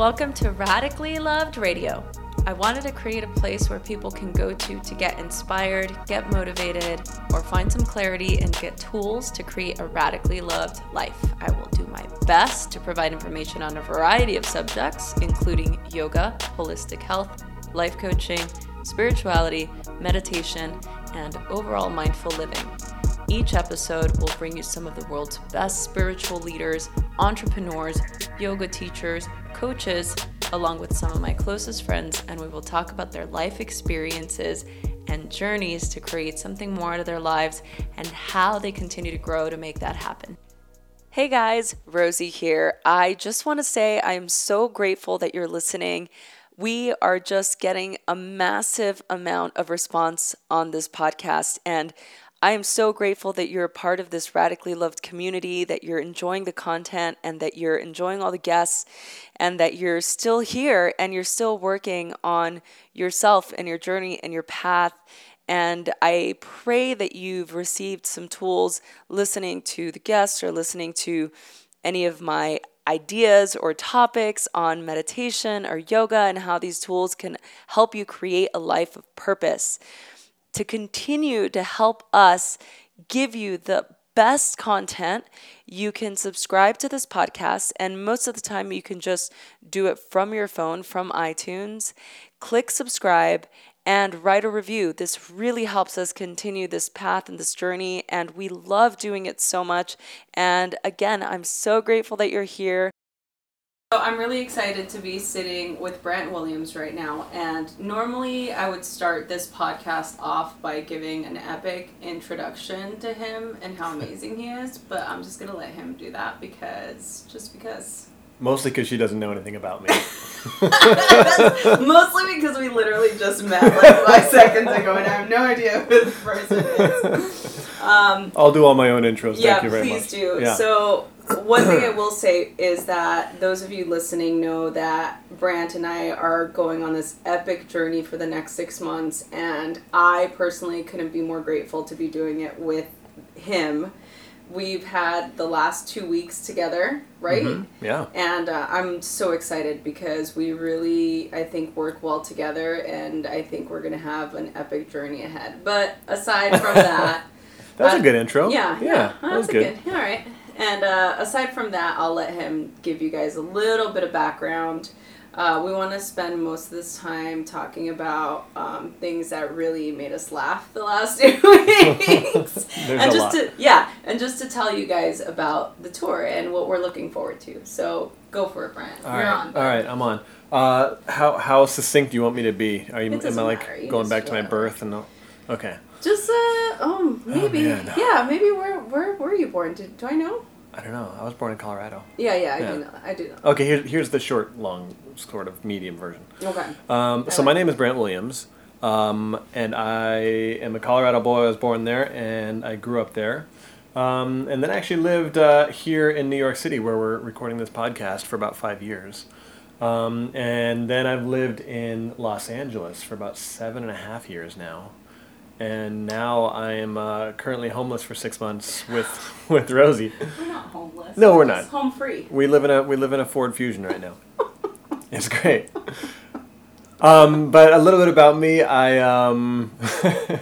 Welcome to Radically Loved Radio. I wanted to create a place where people can go to to get inspired, get motivated, or find some clarity and get tools to create a radically loved life. I will do my best to provide information on a variety of subjects, including yoga, holistic health, life coaching, spirituality, meditation, and overall mindful living. Each episode will bring you some of the world's best spiritual leaders, entrepreneurs, yoga teachers, coaches, along with some of my closest friends, and we will talk about their life experiences and journeys to create something more out of their lives and how they continue to grow to make that happen. Hey guys, Rosie here. I just want to say I am so grateful that you're listening. We are just getting a massive amount of response on this podcast, and I am so grateful that you're a part of this radically loved community, that you're enjoying the content and that you're enjoying all the guests, and that you're still here and you're still working on yourself and your journey and your path. And I pray that you've received some tools listening to the guests or listening to any of my ideas or topics on meditation or yoga and how these tools can help you create a life of purpose to continue to help us give you the best content, you can subscribe to this podcast. And most of the time, you can just do it from your phone, from iTunes. Click subscribe and write a review. This really helps us continue this path and this journey. And we love doing it so much. And again, I'm so grateful that you're here. So I'm really excited to be sitting with Brant Williams right now. And normally I would start this podcast off by giving an epic introduction to him and how amazing he is, but I'm just going to let him do that because just because. Mostly because she doesn't know anything about me. Mostly because we literally just met like five seconds ago and I have no idea who this person is. Um, I'll do all my own intros. Yeah, Thank you very please much. do. Yeah. So one thing I will say is that those of you listening know that Brant and I are going on this epic journey for the next six months, and I personally couldn't be more grateful to be doing it with him. We've had the last two weeks together, right? Mm-hmm. Yeah. And uh, I'm so excited because we really, I think, work well together, and I think we're going to have an epic journey ahead. But aside from that, That's uh, a good intro. Yeah, Yeah. yeah, that was good. good. All right. And uh, aside from that, I'll let him give you guys a little bit of background. Uh, we want to spend most of this time talking about um, things that really made us laugh the last two weeks, and just to yeah, and just to tell you guys about the tour and what we're looking forward to. So go for it, Brant. All You're right. on. All right. I'm on. Uh, how how succept do you want me to be? Are you? Am I like. Going back to my birth and? all- Okay. Just uh, um, maybe man. yeah, maybe where where were you born? Did, do I know? I don't know. I was born in Colorado. Yeah, yeah, I Yeah. do know. I do know. Okay. Here's here's the short, long, sort of medium version. Okay. Um, so my name is Brant Williams, um, and I am a Colorado boy. I was born there, and I grew up there, um, and then I actually lived uh, here in New York City, where we're recording this podcast for about five years, um, and then I've lived in Los Angeles for about seven and a half years now, and now I am uh, currently homeless for six months with with Rosie. We're not homeless. No, we're not. Home free. We live in a we live in a Ford Fusion right now. it's great. Um, but a little bit about me. I um,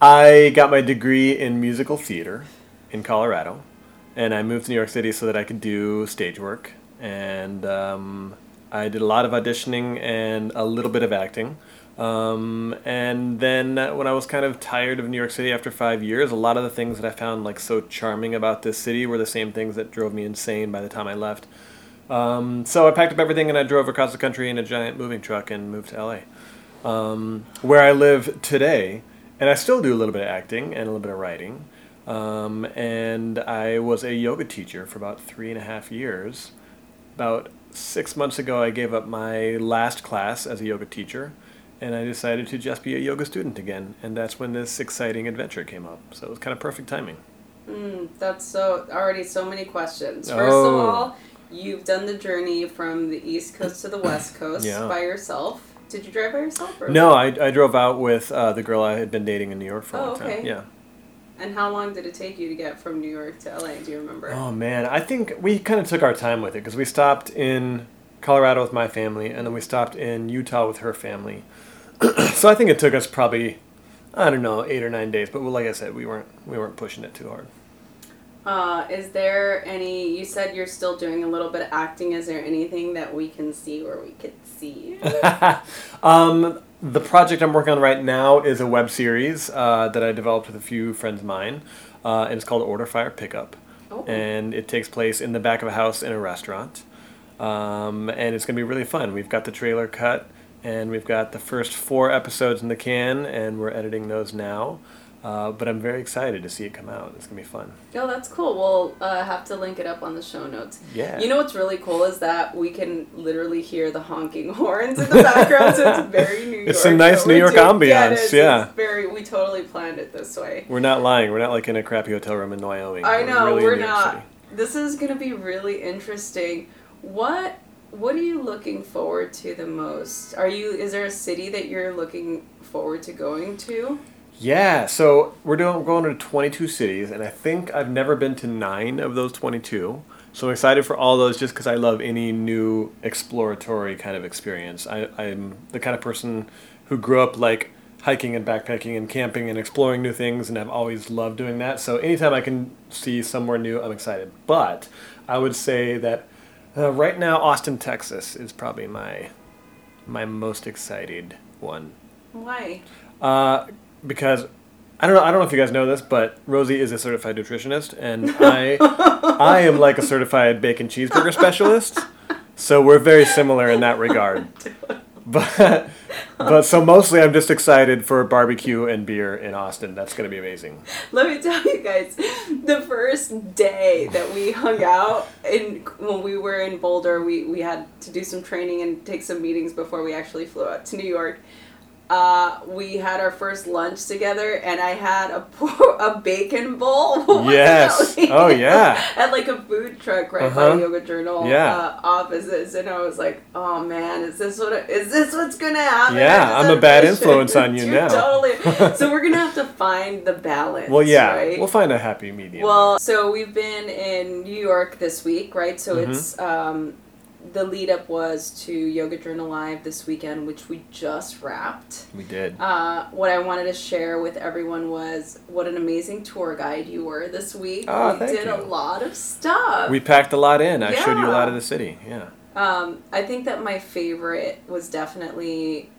I got my degree in musical theater in Colorado, and I moved to New York City so that I could do stage work. And um, I did a lot of auditioning and a little bit of acting. Um, and then when I was kind of tired of New York City after five years, a lot of the things that I found like so charming about this city were the same things that drove me insane by the time I left. Um, so I packed up everything and I drove across the country in a giant moving truck and moved to LA, um, where I live today. And I still do a little bit of acting and a little bit of writing. Um, and I was a yoga teacher for about three and a half years. About six months ago, I gave up my last class as a yoga teacher, and I decided to just be a yoga student again. And that's when this exciting adventure came up. So it was kind of perfect timing. Mm, that's so already so many questions. First Oh. of all, you've done the journey from the East Coast to the West Coast Yeah. by yourself. Did you drive by yourself? No, I, I drove out with uh, the girl I had been dating in New York for a Oh, long time. okay. Yeah. And how long did it take you to get from New York to LA? Do you remember? Oh man, I think we kind of took our time with it because we stopped in Colorado with my family, and then we stopped in Utah with her family. so I think it took us probably, I don't know, eight or nine days. But like I said, we weren't we weren't pushing it too hard. Uh, is there any? You said you're still doing a little bit of acting. Is there anything that we can see or we could see? um, the project I'm working on right now is a web series uh, that I developed with a few friends of mine, uh, and it's called Order Fire Pickup, Oh. and it takes place in the back of a house in a restaurant, um, and it's gonna be really fun. We've got the trailer cut, and we've got the first four episodes in the can, and we're editing those now. Uh, but I'm very excited to see it come out. It's gonna be fun. Oh, that's cool. We'll uh, have to link it up on the show notes. Yeah. You know what's really cool is that we can literally hear the honking horns in the background, so it's very New York. It's a nice New York doing. Yeah, it ambiance, yeah. Very. We totally planned it this way. We're not lying. We're not like in a crappy hotel room in Wyoming. I We're know really we're not. This is gonna be really interesting. What What are you looking forward to the most? Are you? Is there a city that you're looking forward to going to? Yeah, so we're doing going to 22 cities, and I think I've never been to nine of those 22. So I'm excited for all those, just because I love any new exploratory kind of experience. I, I'm the kind of person who grew up like hiking and backpacking and camping and exploring new things, and I've always loved doing that. So anytime I can see somewhere new, I'm excited. But I would say that uh, right now, Austin, Texas, is probably my my most excited one. Why? Uh, because I don't know. I don't know if you guys know this, but Rosie is a certified nutritionist, and I I am like a certified bacon cheeseburger specialist. So we're very similar in that regard. But but so mostly I'm just excited for barbecue and beer in Austin. That's gonna be amazing. Let me tell you guys, the first day that we hung out in when we were in Boulder, we, we had to do some training and take some meetings before we actually flew out to New York. Uh, we had our first lunch together, and I had a por- a bacon bowl. Yes. Oh, yeah. At like a food truck right Uh-huh. by Yoga Journal Yeah. uh, offices, and I was like, "Oh man, is this what? Is this what's gonna happen?" Yeah, I'm a bad influence on you now. Totally. so we're gonna have to find the balance. Well, yeah, right? we'll find a happy medium. Well, so we've been in New York this week, right? So Mhm. it's um, the lead up was to Yoga Journal Live this weekend, which we just wrapped. we did. Uh, what I wanted to share with everyone was what an amazing tour guide you were this week. Oh, we thank did a lot of stuff. We packed a lot in. I showed you a lot of the city. Yeah. Um, I think that my favorite was definitely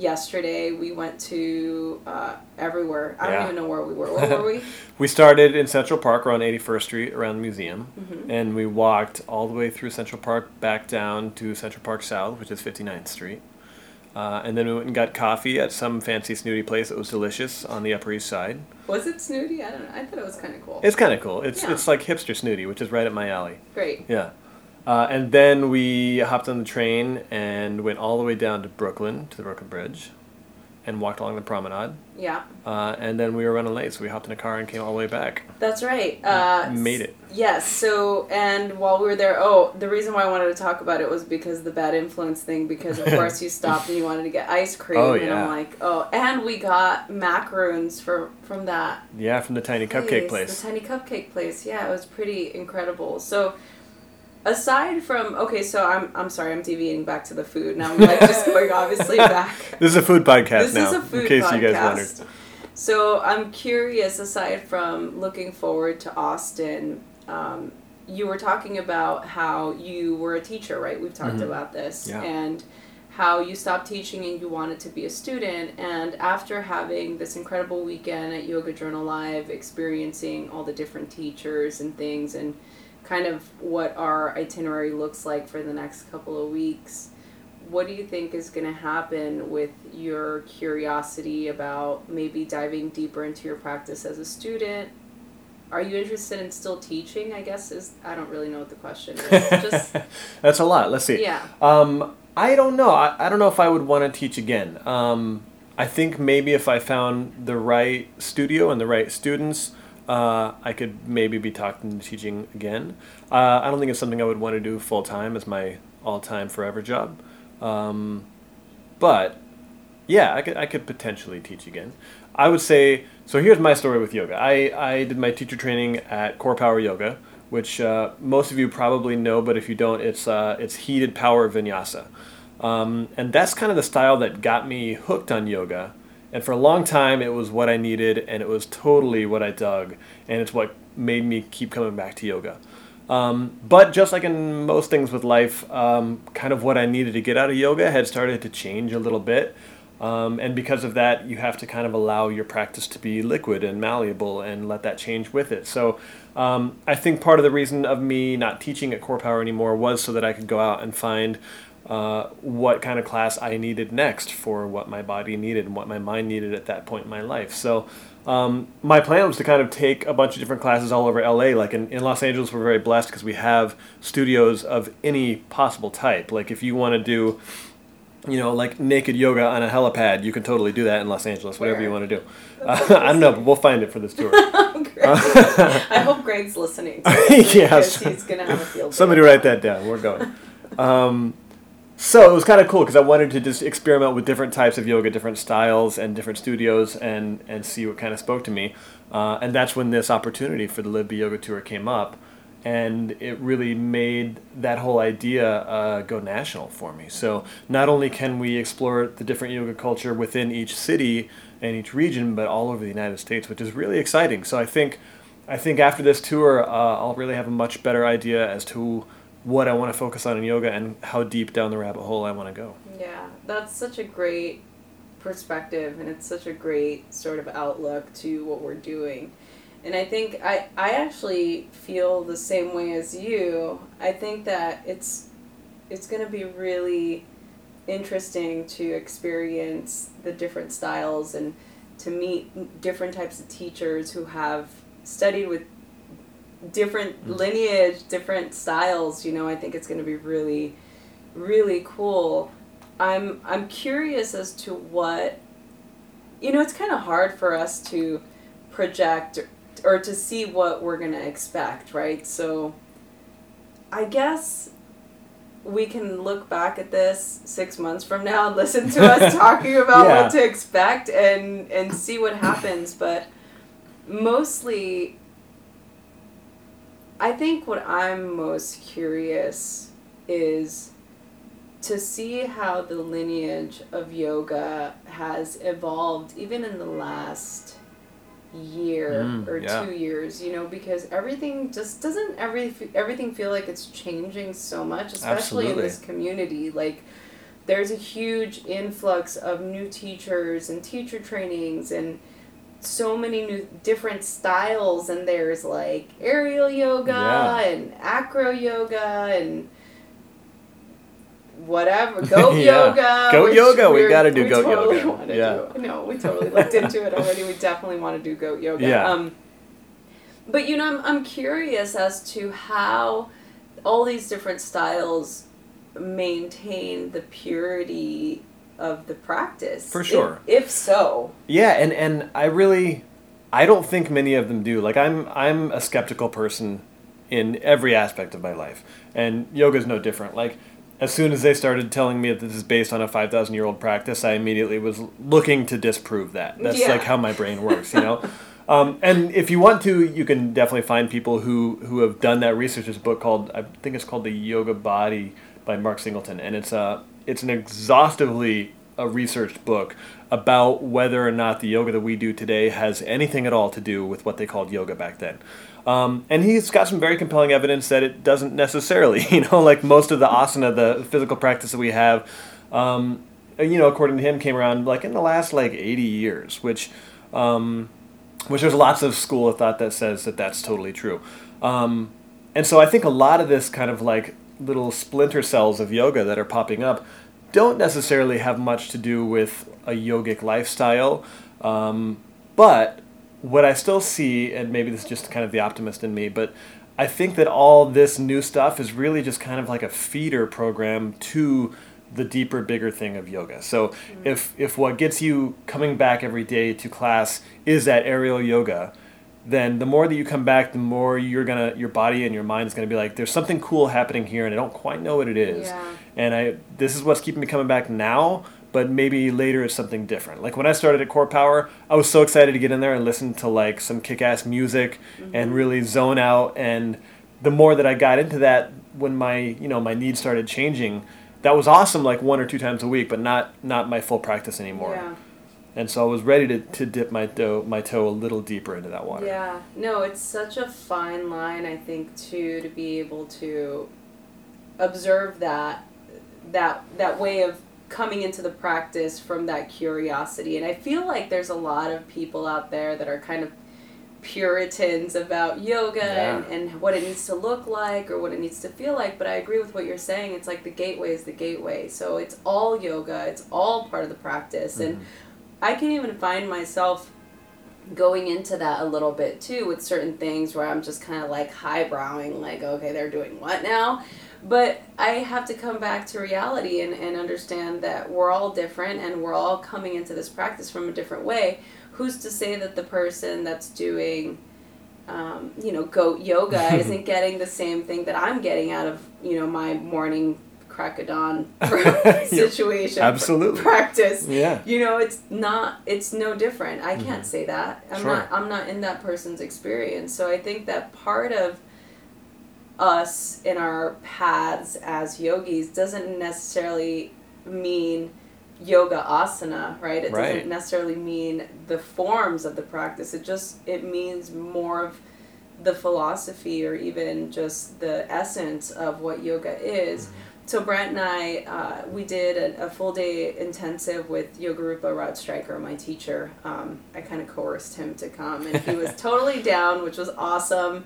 yesterday. We went to uh, everywhere. I Yeah. don't even know where we were. Where were we? We started in Central Park around 81st Street around the museum, Mhm. and we walked all the way through Central Park back down to Central Park South, which is 59th Street. Uh, and then we went and got coffee at some fancy snooty place that was delicious on the Upper East Side. Was it snooty? I don't know. I thought it was kind of cool. It's kind of cool. It's Yeah. it's like hipster snooty, which is right up my alley. Great. Yeah. Uh, and then we hopped on the train and went all the way down to Brooklyn to the Brooklyn Bridge, and walked along the promenade. Yeah, Uh, and then we were running late, so we hopped in a car and came all the way back. that's right. Uh, Made it. Yes. So, and while we were there, oh, the reason why I wanted to talk about it was because the bad influence thing. Because of course you stopped and you wanted to get ice cream, Oh, yeah. and. I'm like, oh, and we got macaroons for from that Yeah, from the tiny cupcake place. the tiny cupcake place. Yeah, it was pretty incredible. So. Aside from okay, so I'm I'm sorry I'm deviating back to the food now. I'm like just going obviously back. This is a food podcast this now, is a food in case podcast. you guys wondered. So I'm curious. Aside from looking forward to Austin, um, you were talking about how you were a teacher, right? We've talked Mhm. about this, Yeah. and how you stopped teaching and you wanted to be a student. And after having this incredible weekend at Yoga Journal Live, experiencing all the different teachers and things, and kind of what our itinerary looks like for the next couple of weeks what do you think is going to happen with your curiosity about maybe diving deeper into your practice as a student are you interested in still teaching i guess is i don't really know what the question is just That's a lot. Let's see. yeah Um, I don't know. I, I don't know if I would want to teach again. Um, I think maybe if I found the right studio and the right students, uh, I could maybe be talked into teaching again. Uh, I don't think it's something I would want to do full time as my all time forever job. Um, but Yeah, I could I could potentially teach again. I would say so. Here's my story with yoga. I I did my teacher training at Core Power Yoga, which uh, most of you probably know, but if you don't, it's uh, it's heated power vinyasa, um, and that's kind of the style that got me hooked on yoga. And for a long time, it was what I needed, and it was totally what I dug, and it's what made me keep coming back to yoga. Um, but just like in most things with life, um, kind of what I needed to get out of yoga had started to change a little bit. Um, and because of that, you have to kind of allow your practice to be liquid and malleable and let that change with it. So um, I think part of the reason of me not teaching at Core Power anymore was so that I could go out and find uh, what kind of class I needed next for what my body needed and what my mind needed at that point in my life. So um, my plan was to kind of take a bunch of different classes all over LA. Like in, in Los Angeles, we're very blessed because we have studios of any possible type. Like if you want to do you know, like naked yoga on a helipad. You can totally do that in Los Angeles, whatever you want to do. Uh, I don't know, but we'll find it for this tour. I hope Greg's listening. yes. He's going to have a field Somebody write that down. We're going. Um, so it was kind of cool because I wanted to just experiment with different types of yoga, different styles, and different studios, and and see what kind of spoke to me. Uh, and that's when this opportunity for the Live Be Yoga tour came up and it really made that whole idea uh, go national for me. So not only can we explore the different yoga culture within each city and each region, but all over the United States, which is really exciting. So I think, I think after this tour, uh, I'll really have a much better idea as to what I want to focus on in yoga and how deep down the rabbit hole I want to go. Yeah, that's such a great perspective, and it's such a great sort of outlook to what we're doing and I think I I actually feel the same way as you. I think that it's it's going to be really interesting to experience the different styles and to meet different types of teachers who have studied with different mm. lineage, different styles, you know, I think it's going to be really really cool. I'm I'm curious as to what you know, it's kind of hard for us to project or to see what we're going to expect, right? So I guess we can look back at this six months from now and listen to us talking about yeah. what to expect and and see what happens. But mostly, I think what I'm most curious is to see how the lineage of yoga has evolved, even in the last year mm, or yeah. two years, you know, because everything just doesn't every everything feel like it's changing so much, especially Absolutely. in this community. Like, there's a huge influx of new teachers and teacher trainings and so many new different styles and there's like aerial yoga yeah. and acro yoga and whatever goat yeah. yoga. Goat yoga. We got to do goat totally yoga. yeah. Do, no, we totally looked into it already. We definitely want to do goat yoga. Yeah. Um, but you know, I'm I'm curious as to how all these different styles maintain the purity of the practice. For sure. If, if so. Yeah, and and I really I don't think many of them do. Like I'm I'm a skeptical person in every aspect of my life. And yoga is no different. Like as soon as they started telling me that this is based on a 5,000 year old practice, I immediately was looking to disprove that. That's yeah. like how my brain works, you know? um, and if you want to, you can definitely find people who, who have done that research. There's a book called, I think it's called The Yoga Body by Mark Singleton. And it's, a, it's an exhaustively a researched book about whether or not the yoga that we do today has anything at all to do with what they called yoga back then. Um, and he's got some very compelling evidence that it doesn't necessarily, you know, like most of the asana, the physical practice that we have, um, you know, according to him, came around like in the last like 80 years, which, um, which there's lots of school of thought that says that that's totally true. Um, and so I think a lot of this kind of like little splinter cells of yoga that are popping up don't necessarily have much to do with a yogic lifestyle, um, but what I still see, and maybe this is just kind of the optimist in me, but I think that all this new stuff is really just kind of like a feeder program to the deeper, bigger thing of yoga. So mm-hmm. if if what gets you coming back every day to class is that aerial yoga, then the more that you come back, the more you're gonna your body and your mind is gonna be like, there's something cool happening here, and I don't quite know what it is. Yeah. And I this is what's keeping me coming back now, but maybe later it's something different. Like when I started at Core Power, I was so excited to get in there and listen to like some kick-ass music and mm-hmm. really zone out. And the more that I got into that, when my you know my needs started changing, that was awesome. Like one or two times a week, but not not my full practice anymore. Yeah. And so I was ready to, to dip my toe my toe a little deeper into that water. Yeah, no, it's such a fine line, I think, too, to be able to observe that that that way of coming into the practice from that curiosity. And I feel like there's a lot of people out there that are kind of puritans about yoga Yeah. and, and what it needs to look like or what it needs to feel like. But I agree with what you're saying. It's like the gateway is the gateway. So it's all yoga, it's all part of the practice. And mm-hmm. I can even find myself going into that a little bit too with certain things where I'm just kind of like highbrowing, like, okay, they're doing what now? But I have to come back to reality and, and understand that we're all different and we're all coming into this practice from a different way. Who's to say that the person that's doing, um, you know, goat yoga isn't getting the same thing that I'm getting out of, you know, my morning crack of dawn situation Absolutely. practice. Yeah. you know it's not it's no different. I can't mm-hmm. say that. I'm Sure. not i'm not in that person's experience. So i think that part of us in our paths as yogis doesn't necessarily mean yoga asana right? It Right. doesn't necessarily mean the forms of the practice. It just it means more of the philosophy or even just the essence of what yoga is mm-hmm. So Brant and I, uh, we did a, a full day intensive with Yoga Rupa Rod Stryker, my teacher. Um, I kind of coerced him to come, and he was totally down, which was awesome.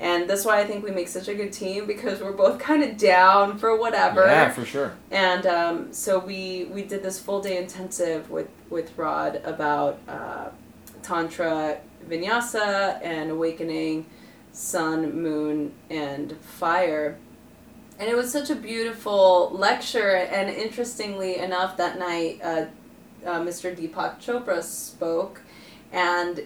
And that's why I think we make such a good team because we're both kind of down for whatever. Yeah, for sure. And um, so we we did this full day intensive with with Rod about uh, tantra vinyasa and awakening, sun, moon, and fire. And it was such a beautiful lecture. And interestingly enough, that night, uh, uh, Mr. Deepak Chopra spoke, and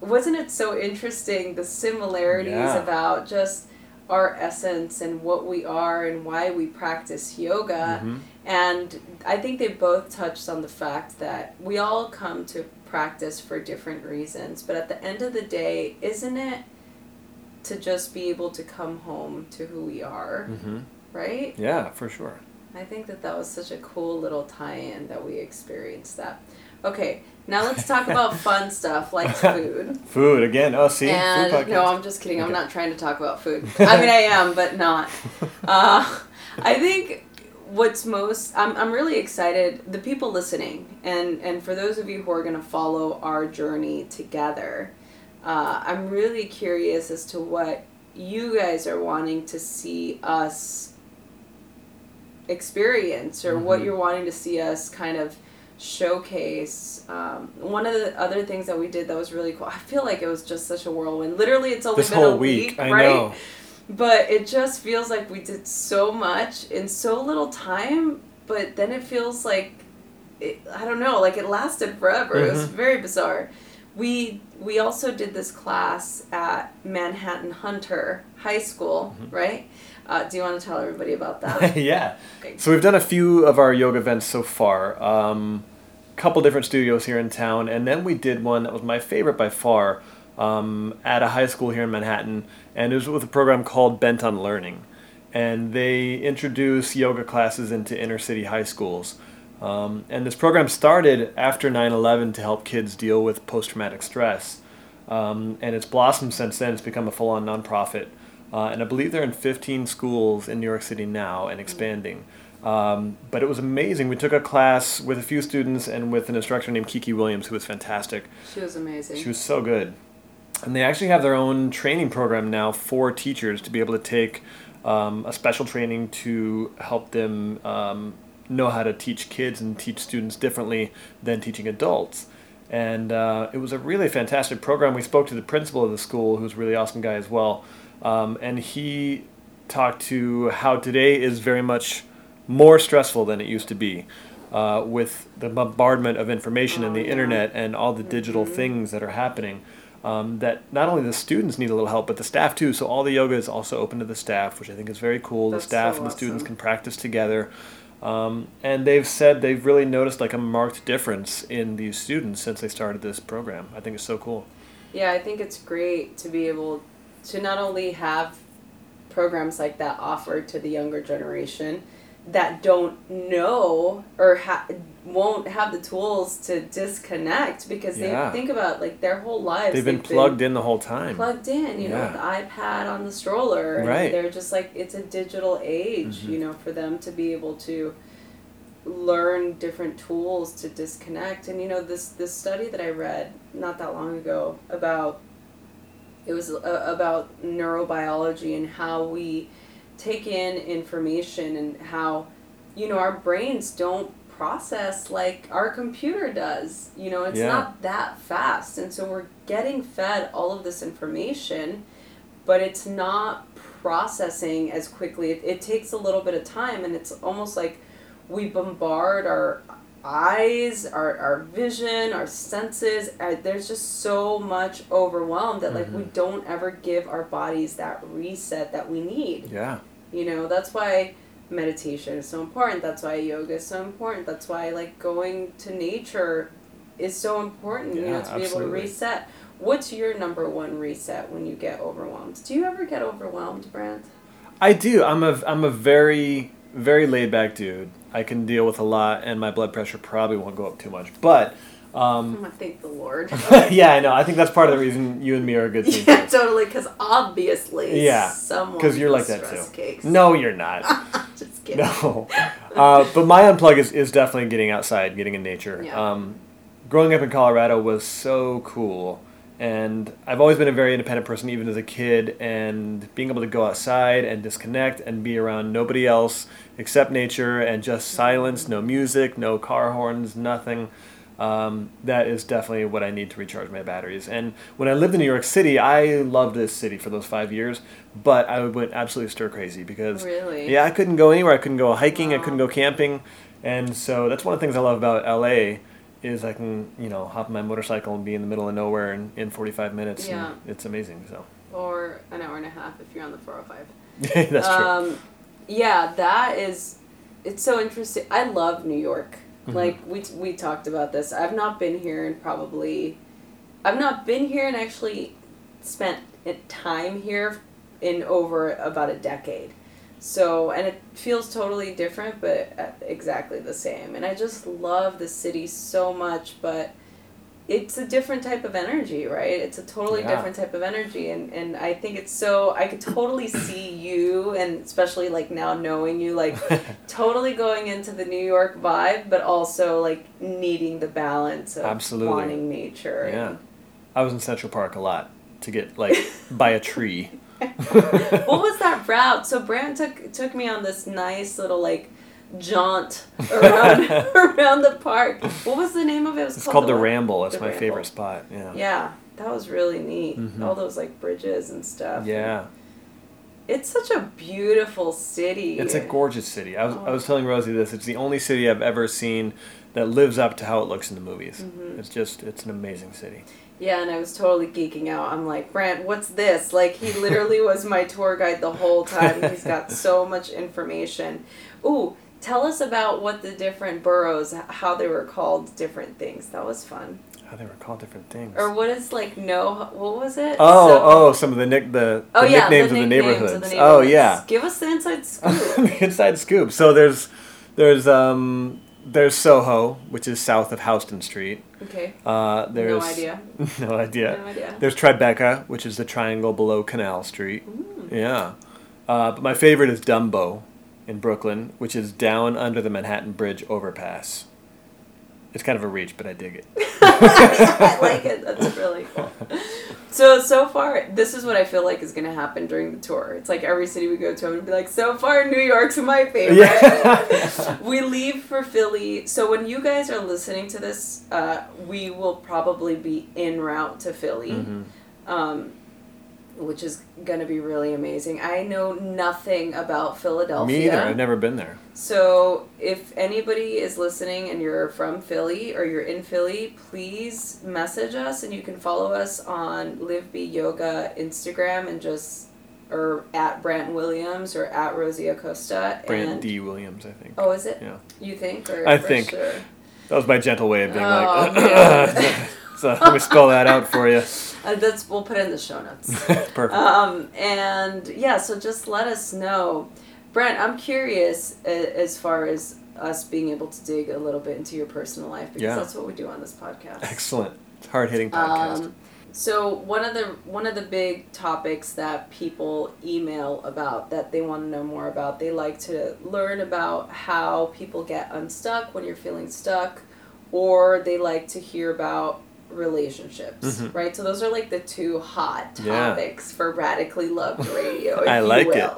wasn't it so interesting the similarities Yeah. about just our essence and what we are and why we practice yoga. Mhm. And I think they both touched on the fact that we all come to practice for different reasons, but at the end of the day, isn't it to just be able to come home to who we are, hmm right? Yeah, for sure. I think that that was such a cool little tie-in that we experienced that. Okay, now let's talk about fun stuff like food. Food again. Oh, see, And no, I'm just kidding. I'm not trying to talk about food. I mean, I am, but not. Uh, I think what's most I'm, I'm really excited the people listening and and for those of you who are going to follow our journey together uh, i'm really curious as to what you guys are wanting to see us experience or what Mhm. you're wanting to see us kind of showcase um, one of the other things that we did that was really cool i feel like it was just such a whirlwind literally it's only this been whole a week, week right know. but it just feels like we did so much in so little time but then it feels like it, i don't know like it lasted forever it was Mhm. very bizarre we we also did this class at manhattan hunter high school Mm-hmm. right uh, do you want to tell everybody about that yeah. Okay. So we've done a few of our yoga events so far. Um, couple different studios here in town, and then we did one that was my favorite by far um, at a high school here in Manhattan, and it was with a program called Bent on Learning, and they introduce yoga classes into inner city high schools. Um, and this program started after 9/11 to help kids deal with post-traumatic stress, um, and it's blossomed since then. It's become a full-on nonprofit, uh, and I believe they're in 15 schools in New York City now and expanding. Um, but it was amazing. We took a class with a few students and with an instructor named Kiki Williams, who was fantastic. she was amazing She was so good. And they actually have their own training program now for teachers to be able to take um, a special training to help them um, know how to teach kids and teach students differently than teaching adults. And uh, it was a really fantastic program. We spoke to the principal of the school, who's a really awesome guy as well. Um, and he talked to how today is very much more stressful than it used to be uh, with the bombardment of information and Oh, the yeah. internet and all the digital things that are happening. Um, that not only the students need a little help, but the staff too. So all the yoga is also open to the staff, which I think is very cool. That's the staff so and the students can practice together. Um, and they've said they've really noticed like a marked difference in these students since they started this program. I think it's so cool. Yeah, I think it's great to be able to not only have programs like that offered to the younger generation that don't know or ha- won't have the tools to disconnect because Yeah. they think about like their whole lives They've been plugged in the whole time. plugged in you know with the ipad on the stroller and Right. they're just like it's a digital age Mhm. you know for them to be able to learn different tools to disconnect and you know this this study that i read not that long ago about it was uh, about neurobiology and how we take in information and how you know our brains don't process like our computer does you know it's Yeah. not that fast and so we're getting fed all of this information but it's not processing as quickly it, it takes a little bit of time and it's almost like we bombard our eyes our, our vision our senses uh, there's just so much overwhelmed that like we Mhm. don't ever give our bodies that reset that we need Yeah. you know, that's why meditation is so important. That's why yoga is so important. That's why like going to nature is so important, you know, Yeah, to be able to reset. What's your number one reset when you get overwhelmed? Do you ever get overwhelmed, Brant? I do. I'm a I'm a very very laid back dude. I can deal with a lot, and my blood pressure probably won't go up too much. But I'm um, gonna thank the Lord. yeah, I know. I think that's part of the reason you and me are a good team. yeah, totally. Because obviously, Yeah, someone 'cause you're like that too. Cakes. No, you're not. just kidding. No. Uh, but my unplug is, is definitely getting outside, getting in nature. Yeah. Um, growing up in Colorado was so cool. And I've always been a very independent person, even as a kid. And being able to go outside and disconnect and be around nobody else except nature and just silence, no music, no car horns, nothing. Um, that is definitely what I need to recharge my batteries. And when I lived in New York City, I loved this city for those five years, but I went absolutely stir crazy because Really? yeah, I couldn't go anywhere. I couldn't go hiking. I couldn't go camping, and so that's one of the things I love about LA is I can you know hop on my motorcycle and be in the middle of nowhere in, in 45 minutes. Yeah. it's amazing. So Or an hour and a half if you're on the 405. that's true. Um, yeah, that is. It's so interesting. I love New York. Mhm. Like we we talked about this. I've not been here in probably. I've not been here and actually spent time here in over about a decade. So and it feels totally different, but uh, exactly the same. And I just love the city so much, but it's a different type of energy, right? It's a totally Yeah. different type of energy, and and I think it's so I could totally see you, and especially like now knowing you, like totally going into the New York vibe, but also like needing the balance of Absolutely. wanting nature. yeah, I was in Central Park a lot to get like by a tree. what was that route? So Brant took took me on this nice little like jaunt around around the park. What was the name of it? it was It's called the what? Ramble. It's The my Ramble. favorite spot. Yeah. Yeah, that was really neat. Mhm. All those like bridges and stuff. Yeah. It's such a beautiful city. It's a gorgeous city. I was, I Oh. was telling Rosie this. It's the only city I've ever seen that lives up to how it looks in the movies. Mhm. It's just, it's an amazing city. Yeah, and I was totally geeking out. I'm like, Brant, what's this? Like, he literally was my tour guide the whole time. He's got so much information. Ooh, tell us about what the different boroughs, how they were called different things. That was fun. How they were called different things. Or what is like no? What was it? Oh, So- oh, some of the nick the, oh the yeah, nicknames, the of, the nicknames neighborhoods. of the Oh yeah, Give us the inside scoop. the inside scoop. So there's there's um there's Soho, which is south of Houston Street. okay. Uh, there's no idea. no idea. No idea. There's Tribeca, which is the triangle below Canal Street. Mm. Yeah, uh, but my favorite is Dumbo in Brooklyn, which is down under the Manhattan Bridge overpass. It's kind of a reach, but I dig it. I like it. That's really cool. So so far, this is what I feel like is gonna happen during the tour. It's like every city we go to, I'm gonna be like, so far New York's my favorite. Yeah. we leave for Philly. So when you guys are listening to this, uh, we will probably be en route to Philly. Mhm. Um, which is gonna be really amazing. I know nothing about Philadelphia. Me either. I've never been there. So, if anybody is listening and you're from Philly or you're in Philly, please message us and you can follow us on Live Be Yoga Instagram and just or at Brant Williams or at Rosie Acosta. Brant and, D. Williams, I think. Oh, is it? Yeah. You think? Or I think. Sure? That was my gentle way of being Oh, like. so let me spell that out for you. Uh, that's we'll put it in the show notes. Perfect. Um, and yeah, so just let us know. Brant, I'm curious a- as far as us being able to dig a little bit into your personal life because Yeah. that's what we do on this podcast. Excellent. Hard hitting podcast. Um, so one of the one of the big topics that people email about that they want to know more about, they like to learn about how people get unstuck when you're feeling stuck, or they like to hear about relationships, Mhm. right? So those are like the two hot Yeah. topics for radically loved radio. If I you like it.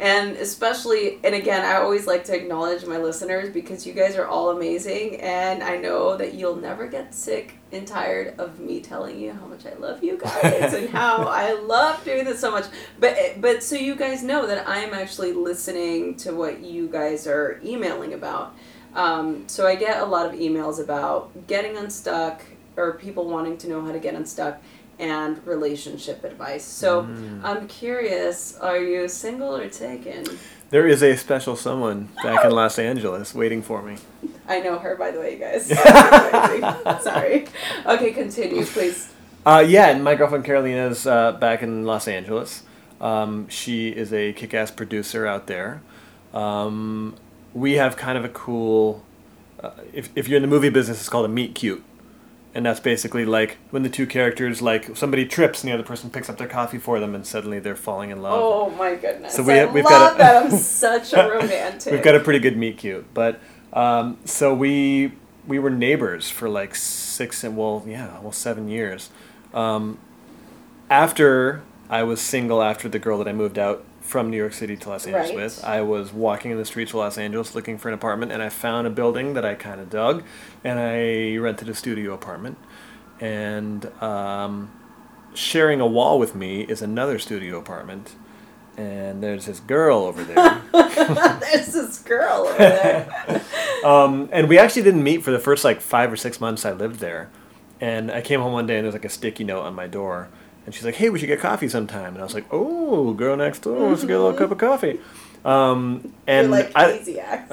And especially, and again, I always like to acknowledge my listeners because you guys are all amazing, and I know that you'll never get sick and tired of me telling you how much I love you guys and how I love doing this so much. But but so you guys know that I am actually listening to what you guys are emailing about. Um, so I get a lot of emails about getting unstuck or people wanting to know how to get unstuck and relationship advice. So Mm. I'm curious, are you single or taken? There is a special someone back in Los Angeles waiting for me. I know her, by the way, you guys. Sorry. Okay, continue, please. Uh, yeah, and my girlfriend Carolina's uh, back in Los Angeles. Um, she is a kick ass producer out there. Um, we have kind of a cool. Uh, if, if you're in the movie business, it's called a meet cute. And that's basically like when the two characters, like somebody trips and the other person picks up their coffee for them and suddenly they're falling in love. Oh my goodness. So we I we've love got a- that. I'm such a romantic. We've got a pretty good meet cute, but um, so we we were neighbors for like six and well, yeah, almost seven years. Um, after I was single, after the girl that I moved out from New York City to Los Angeles Right. with, I was walking in the streets of Los Angeles looking for an apartment, and I found a building that I kind of dug, and I rented a studio apartment, and um, sharing a wall with me is another studio apartment. And there's this girl over there. There's this girl over there. Um, and we actually didn't meet for the first like five or six months I lived there. And I came home one day and there's like a sticky note on my door. And she's like, hey, we should get coffee sometime. And I was like, oh, girl next door, let's get a little cup of coffee. Um, and You're like I, easy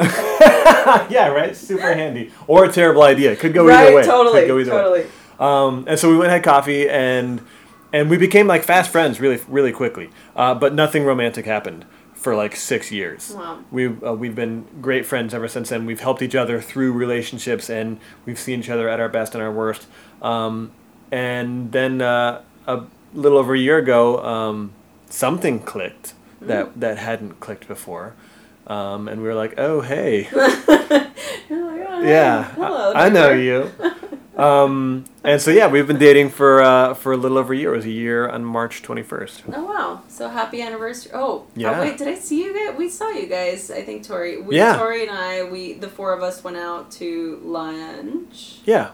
yeah, right, super handy. Or a terrible idea. Could go right, either way. totally, Could go either way. totally. Um, and so we went and had coffee, and and we became like fast friends really really quickly. Uh, but nothing romantic happened for like six years. Wow. We uh, we've been great friends ever since then. We've helped each other through relationships, and we've seen each other at our best and our worst. Um, and then uh, a little over a year ago, um, something clicked that that hadn't clicked before. Um, and we were like, "Oh, hey, oh, yeah, hello, I, I know you. Um, and so yeah, we've been dating for uh, for a little over a year. It was a year on March twenty first. Oh wow! So happy anniversary! Oh, Yeah. Oh, wait, did I see you guys? We saw you guys. I think Tori. We, Yeah. Tori and I. We the four of us went out to lunch Yeah,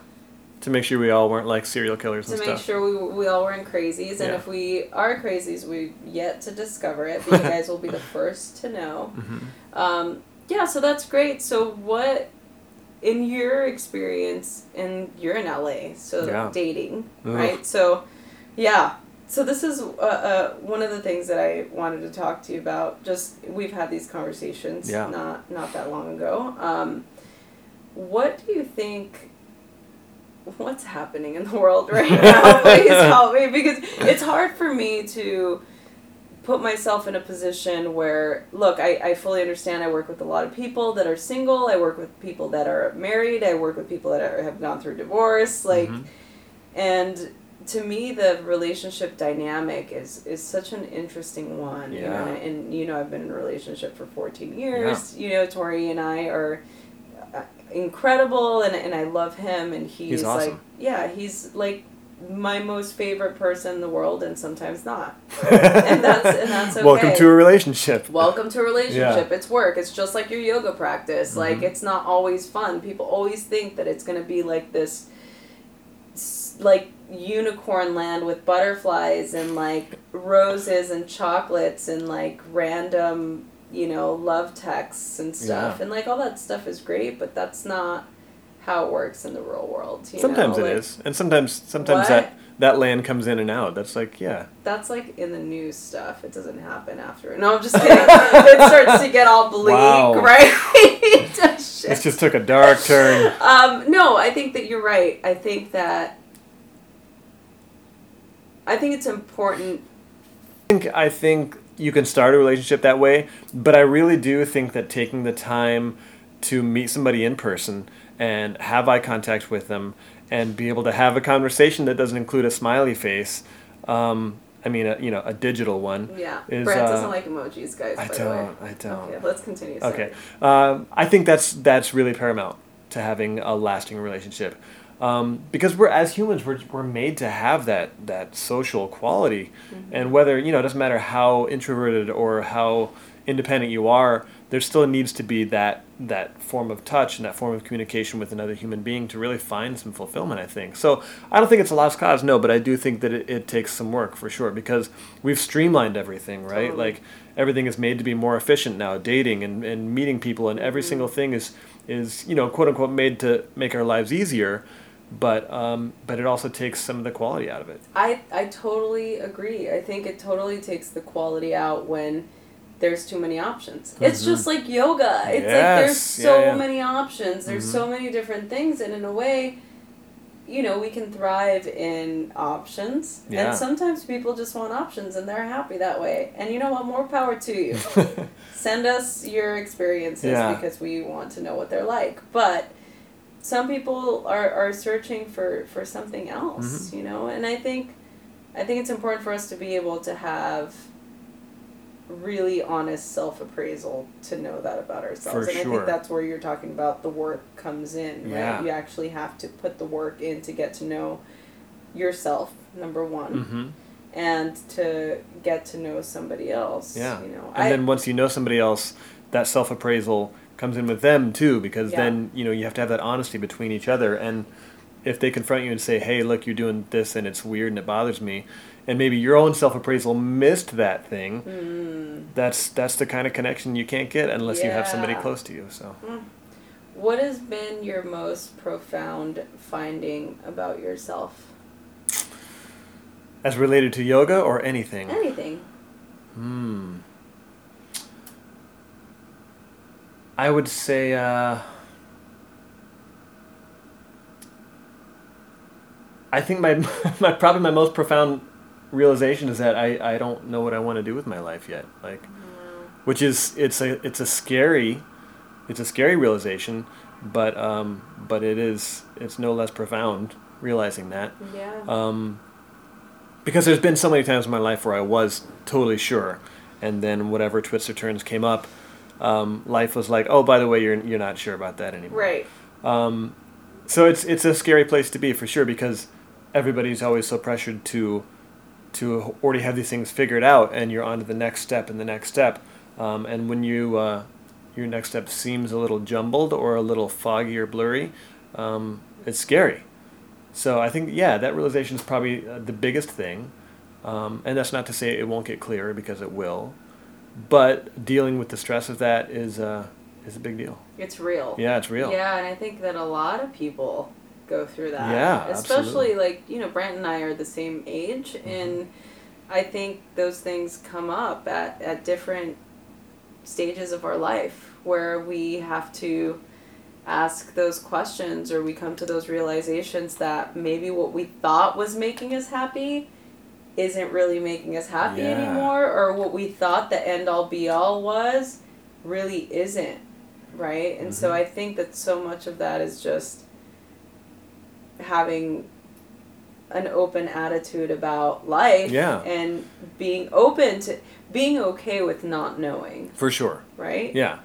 to make sure we all weren't like serial killers to and make sure we we all weren't crazies, and Yeah. if we are crazies, we yet to discover it. But you guys will be the first to know. Mhm. Um, yeah, so that's great. So what, in your experience, and you're in LA, so Yeah. dating, Ugh. right? So, yeah. So this is uh, uh, one of the things that I wanted to talk to you about. Just we've had these conversations Yeah. not not that long ago. Um, what do you think? What's happening in the world right now? Please help me because it's hard for me to put myself in a position where look I, I fully understand i work with a lot of people that are single i work with people that are married i work with people that are, have gone through divorce like Mhm. and to me the relationship dynamic is is such an interesting one you know Yeah. and, and you know i've been in a relationship for 14 years yeah. you know tori and i are incredible and, and i love him and he's, He's awesome. like yeah he's like my most favorite person in the world and sometimes not. And that's- and that's Welcome to a relationship. welcome to a relationship. It's work. It's just like your yoga practice. Like Mhm. it's not always fun. People always think that it's going to be like this like unicorn land with butterflies and like roses and chocolates and like random you know love texts and stuff Yeah. and like all that stuff is great but that's not how it works in the real world sometimes know? it like, is, and sometimes sometimes What? that that land comes in and out. That's like yeah. That's like in the news stuff. It doesn't happen after. No, I'm just kidding. it starts to get all bleak, Wow. right? This just took a dark turn. Um, no, I think that you're right. I think that I think it's important. I think I think you can start a relationship that way, but I really do think that taking the time to meet somebody in person and have eye contact with them and be able to have a conversation that doesn't include a smiley face, um, I mean, a, you know, a digital one. Yeah, Is, uh, doesn't like emojis, guys. I by the way. don't. I don't. Okay, let's continue. sorry. Okay, um, I think that's that's really paramount to having a lasting relationship, um, because we're as humans we're, we're made to have that that social quality, and whether you know it doesn't matter how introverted or how independent you are, there still needs to be that that form of touch and that form of communication with another human being to really find some fulfillment. I think so. I don't think it's a lost cause, no, but I do think that it, it takes some work for sure because we've streamlined everything, right? Totally. Like everything is made to be more efficient now dating and, and meeting people and every single thing is is you know quote unquote made to make our lives easier but um, but it also takes some of the quality out of it I I totally agree. I think it totally takes the quality out when there's too many options. It's just like yoga. It's like there's Mm-hmm. Yeah, so yeah. Mm-hmm. many options. There's so many different things and in a way you know, we can thrive in options. Yeah. And sometimes people just want options and they're happy that way. And you know what? More power to you. Send us your experiences Yeah. because we want to know what they're like. But some people are, are searching for, for something else, Mm-hmm. you know? And I think I think it's important for us to be able to have really honest self appraisal to know that about ourselves. For and I think that's where you're talking about the work comes in, right? You actually have to put the work in to get to know yourself, number one, mm-hmm. and to get to know somebody else. yeah You know, and I, then once you know somebody else that self-appraisal comes in with them too because Yeah. then you know you have to have that honesty between each other and if they confront you and say hey look you're doing this and it's weird and it bothers me and maybe your own self-appraisal missed that thing Mm. that's that's the kind of connection you can't get unless you have somebody close to you so what has been your most profound finding about yourself? as related to yoga or anything Anything. Hmm. I would say uh, I think my my probably my most profound realization is that I, I don't know what I want to do with my life yet. Like which is it's a it's a scary it's a scary realization, but um but it is it's no less profound realizing that. Yeah. Um, because there's been so many times in my life where I was totally sure, and then whatever twists or turns came up, um, life was like, oh, by the way, you're you're not sure about that anymore. right. Um, so it's it's a scary place to be for sure because everybody's always so pressured to to already have these things figured out, and you're on to the next step and the next step. Um, and when you uh, your next step seems a little jumbled or a little foggy or blurry, um, it's scary. So I think yeah, that realization is probably uh, the biggest thing, um, and that's not to say it won't get clearer because it will, but dealing with the stress of that is uh, is a big deal. It's real. Yeah, it's real. Yeah, and I think that a lot of people go through that. Yeah, Especially absolutely. like, you know, Brant and I are the same age Mm-hmm. and I think those things come up at, at different stages of our life where we have to ask those questions or we come to those realizations that maybe what we thought was making us happy isn't really making us happy Yeah. anymore or what we thought the end all be all was really isn't right and so Mhm. i think that so much of that is just having an open attitude about life Yeah. and being open to being okay with not knowing For sure. right Yeah.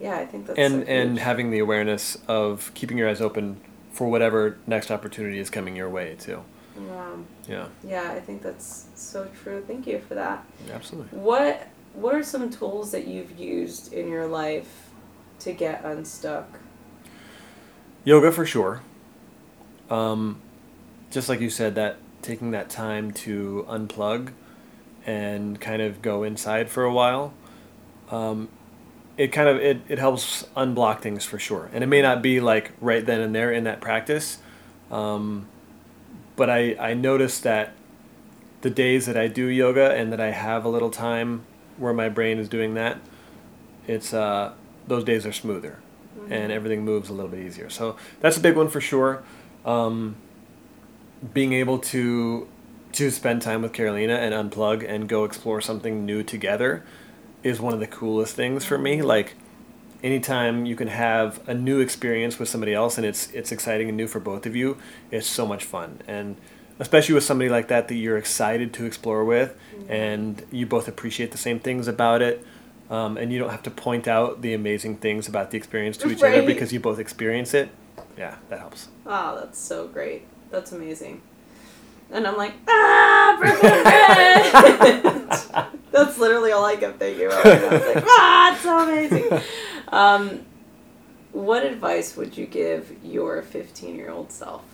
yeah i think that's and so and having the awareness of keeping your eyes open for whatever next opportunity is coming your way too. Um, Yeah. yeah i think that's so true thank you for that Absolutely. what what are some tools that you've used in your life to get unstuck Yoga for sure. Um, just like you said, that taking that time to unplug and kind of go inside for a while, um, it kind of it, it helps unblock things for sure. And it may not be like right then and there in that practice, um, but I, I notice that the days that I do yoga and that I have a little time where my brain is doing that, it's uh, those days are smoother, mm-hmm. and everything moves a little bit easier. So that's a big one for sure. Um, being able to to spend time with Carolina and unplug and go explore something new together is one of the coolest things for me. Mm-hmm. Like anytime you can have a new experience with somebody else and it's it's exciting and new for both of you, it's so much fun. And especially with somebody like that that you're excited to explore with mm-hmm. and you both appreciate the same things about it. Um, and you don't have to point out the amazing things about the experience to each right. other because you both experience it. Yeah, that helps. Oh, that's so great. That's amazing. And I'm like, ah, Brooklyn That's literally all I kept thinking about. I was like, ah, it's so amazing. Um, what advice would you give your 15 year old self?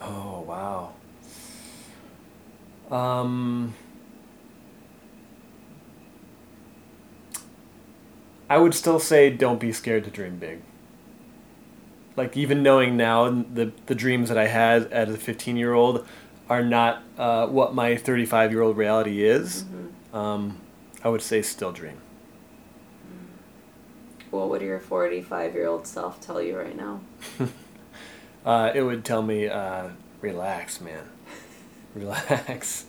Oh, wow. Um, I would still say don't be scared to dream big. Like even knowing now the the dreams that I had as a 15 year old are not uh, what my 35 year old reality is. Mm-hmm. Um, I would say still dream. What would your 45 year old self tell you right now? uh, it would tell me, uh, relax, man. relax.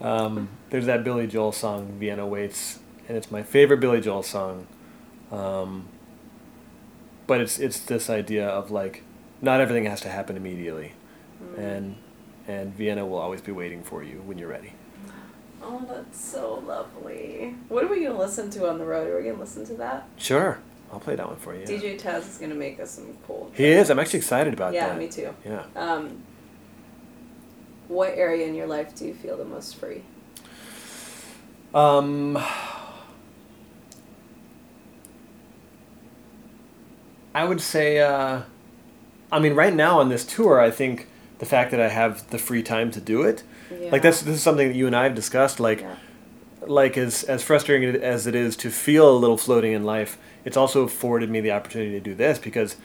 Um, there's that Billy Joel song, Vienna Waits, and it's my favorite Billy Joel song. Um, but it's it's this idea of like, not everything has to happen immediately, mm. and and Vienna will always be waiting for you when you're ready. Oh, that's so lovely. What are we gonna listen to on the road? Are we gonna listen to that? Sure. I'll play that one for you. DJ Taz is gonna make us some cool. He is. I'm actually excited about yeah, that. Yeah, me too. Yeah. Um, what area in your life do you feel the most free? Um, I would say, uh, I mean, right now on this tour, I think the fact that I have the free time to do it, yeah. like that's this is something that you and I have discussed. Like, yeah. like as as frustrating as it is to feel a little floating in life, it's also afforded me the opportunity to do this because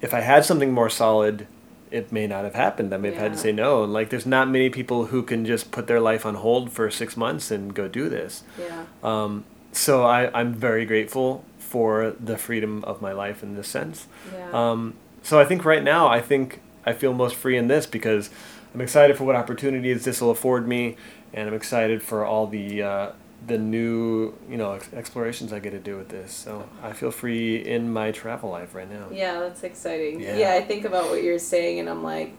if I had something more solid it may not have happened. I may have yeah. had to say no. And like, there's not many people who can just put their life on hold for six months and go do this. Yeah. Um, so I, I'm very grateful for the freedom of my life in this sense. Yeah. Um, so I think right now, I think I feel most free in this because I'm excited for what opportunities this will afford me, and I'm excited for all the uh, the new you know ex- explorations I get to do with this. So I feel free in my travel life right now. Yeah, that's exciting. Yeah, yeah I think about what you're saying, and I'm like,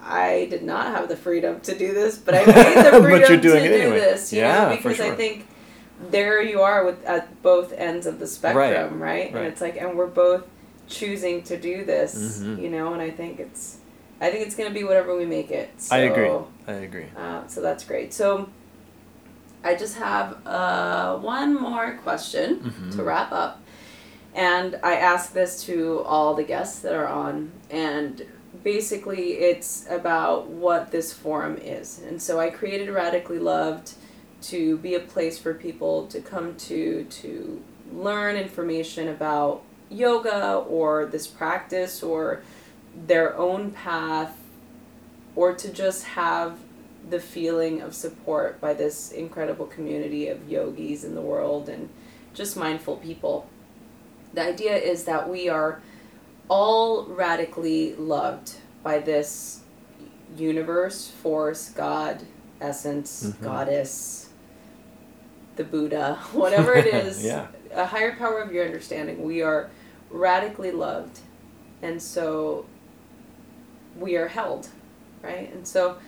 I did not have the freedom to do this, but I made the freedom to anyway. do this. yeah, know, because sure. I think there you are with at both ends of the spectrum, right? right? right. And it's like, and we're both choosing to do this, mm-hmm. you know. And I think it's, I think it's gonna be whatever we make it. So, I agree. I agree. Uh, so that's great. So I just have uh, one more question mm-hmm. to wrap up. And I ask this to all the guests that are on. And basically, it's about what this forum is. And so I created Radically Loved to be a place for people to come to to learn information about yoga or this practice or their own path or to just have the feeling of support by this incredible community of yogis in the world and just mindful people. The idea is that we are all radically loved by this universe, force, God, essence, mm-hmm. goddess, the Buddha, whatever it is, yeah. a higher power of your understanding. We are radically loved. And so we are held, right? And so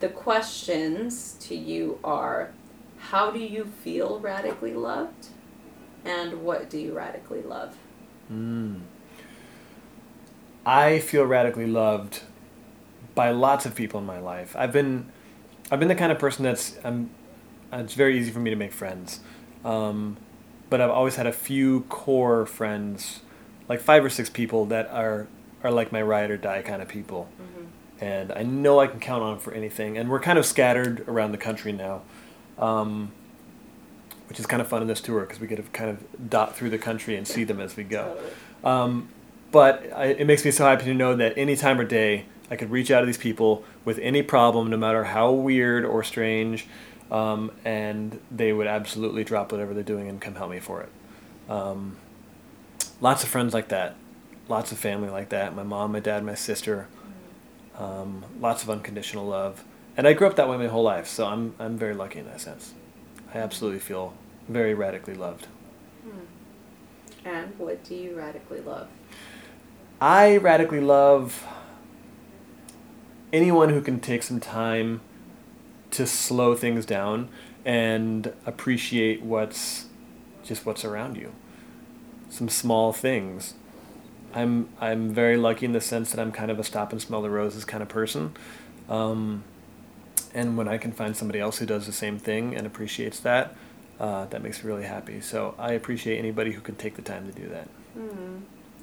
the questions to you are how do you feel radically loved and what do you radically love mm. i feel radically loved by lots of people in my life i've been i've been the kind of person that's i'm it's very easy for me to make friends um, but i've always had a few core friends like five or six people that are are like my ride or die kind of people mm-hmm and I know I can count on for anything. And we're kind of scattered around the country now, um, which is kind of fun in this tour because we get to kind of dot through the country and see them as we go. Um, but I, it makes me so happy to know that any time or day I could reach out to these people with any problem, no matter how weird or strange, um, and they would absolutely drop whatever they're doing and come help me for it. Um, lots of friends like that, lots of family like that. My mom, my dad, my sister. Um, lots of unconditional love, and I grew up that way my whole life, so I'm I'm very lucky in that sense. I absolutely feel very radically loved. And what do you radically love? I radically love anyone who can take some time to slow things down and appreciate what's just what's around you. Some small things. I'm I'm very lucky in the sense that I'm kind of a stop and smell the roses kind of person. Um, and when I can find somebody else who does the same thing and appreciates that, uh, that makes me really happy. So I appreciate anybody who can take the time to do that. Hmm.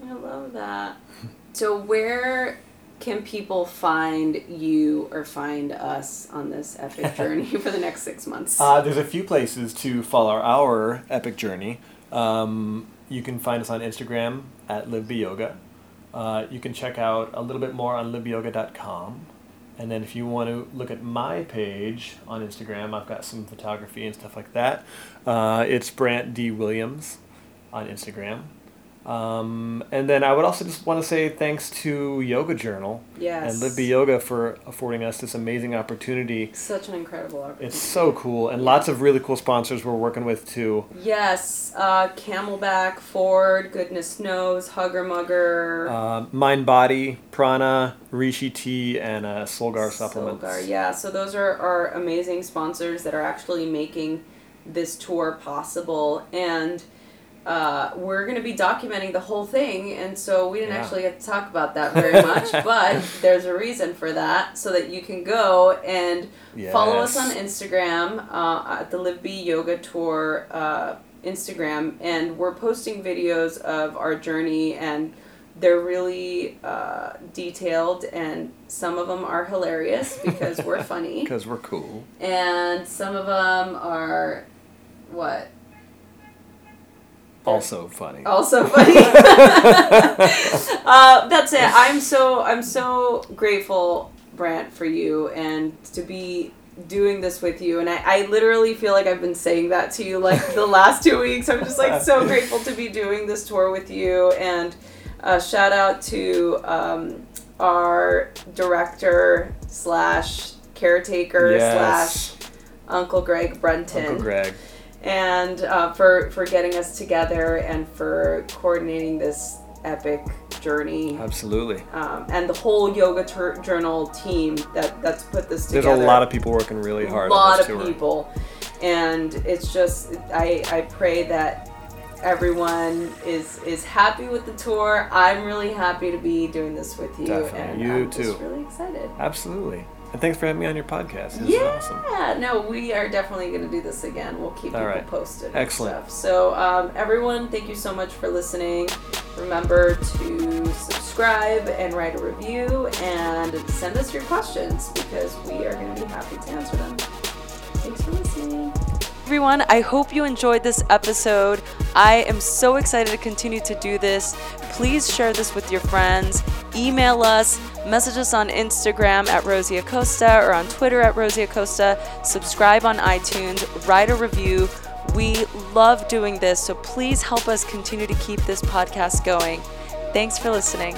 I love that. So where can people find you or find us on this epic journey for the next six months? Uh, there's a few places to follow our epic journey. Um, you can find us on Instagram at LiveBeYoga. Uh, you can check out a little bit more on livebeyoga.com. And then if you want to look at my page on Instagram, I've got some photography and stuff like that. Uh, it's Brant D. Williams on Instagram. Um, and then I would also just want to say thanks to Yoga Journal yes. and Live Be Yoga for affording us this amazing opportunity. Such an incredible opportunity. It's so cool, and lots of really cool sponsors we're working with too. Yes, uh, CamelBak, Ford, Goodness Knows, Hugger Mugger. Uh, Mind Body, Prana, Rishi Tea, and uh, Solgar supplements. Solgar, yeah. So those are our amazing sponsors that are actually making this tour possible, and uh, we're going to be documenting the whole thing, and so we didn't Yeah. actually get to talk about that very much, but there's a reason for that, so that you can go and follow us on Instagram uh, at the Live Be Yoga Tour uh, Instagram, and we're posting videos of our journey, and they're really uh, detailed, and some of them are hilarious because we're funny, Because we're cool. and some of them are what Also funny. also funny. uh, that's it. I'm so I'm so grateful, Brant, for you and to be doing this with you. And I, I literally feel like I've been saying that to you like the last two weeks. I'm just like so grateful to be doing this tour with you. And uh, shout out to um, our director slash caretaker Yes. slash Uncle Greg Brenton Uncle Greg. And uh, for for getting us together and for coordinating this epic journey Absolutely. um, and the whole yoga tur- journal team that that's put this together. There's a lot of people working really hard a lot of people and it's just i i pray that everyone is is happy with the tour i'm really happy to be doing this with you Definitely. and You i'm too. just really excited Absolutely. And thanks for having me on your podcast. This yeah, is awesome. no, we are definitely going to do this again. We'll keep All people right. posted. Excellent. Stuff. So, um, everyone, thank you so much for listening. Remember to subscribe and write a review and send us your questions because we are going to be happy to answer them. Thanks for listening. Everyone, I hope you enjoyed this episode. I am so excited to continue to do this. Please share this with your friends. Email us, message us on Instagram at Rosie Acosta or on Twitter at Rosie Acosta. Subscribe on iTunes, write a review. We love doing this, so please help us continue to keep this podcast going. Thanks for listening.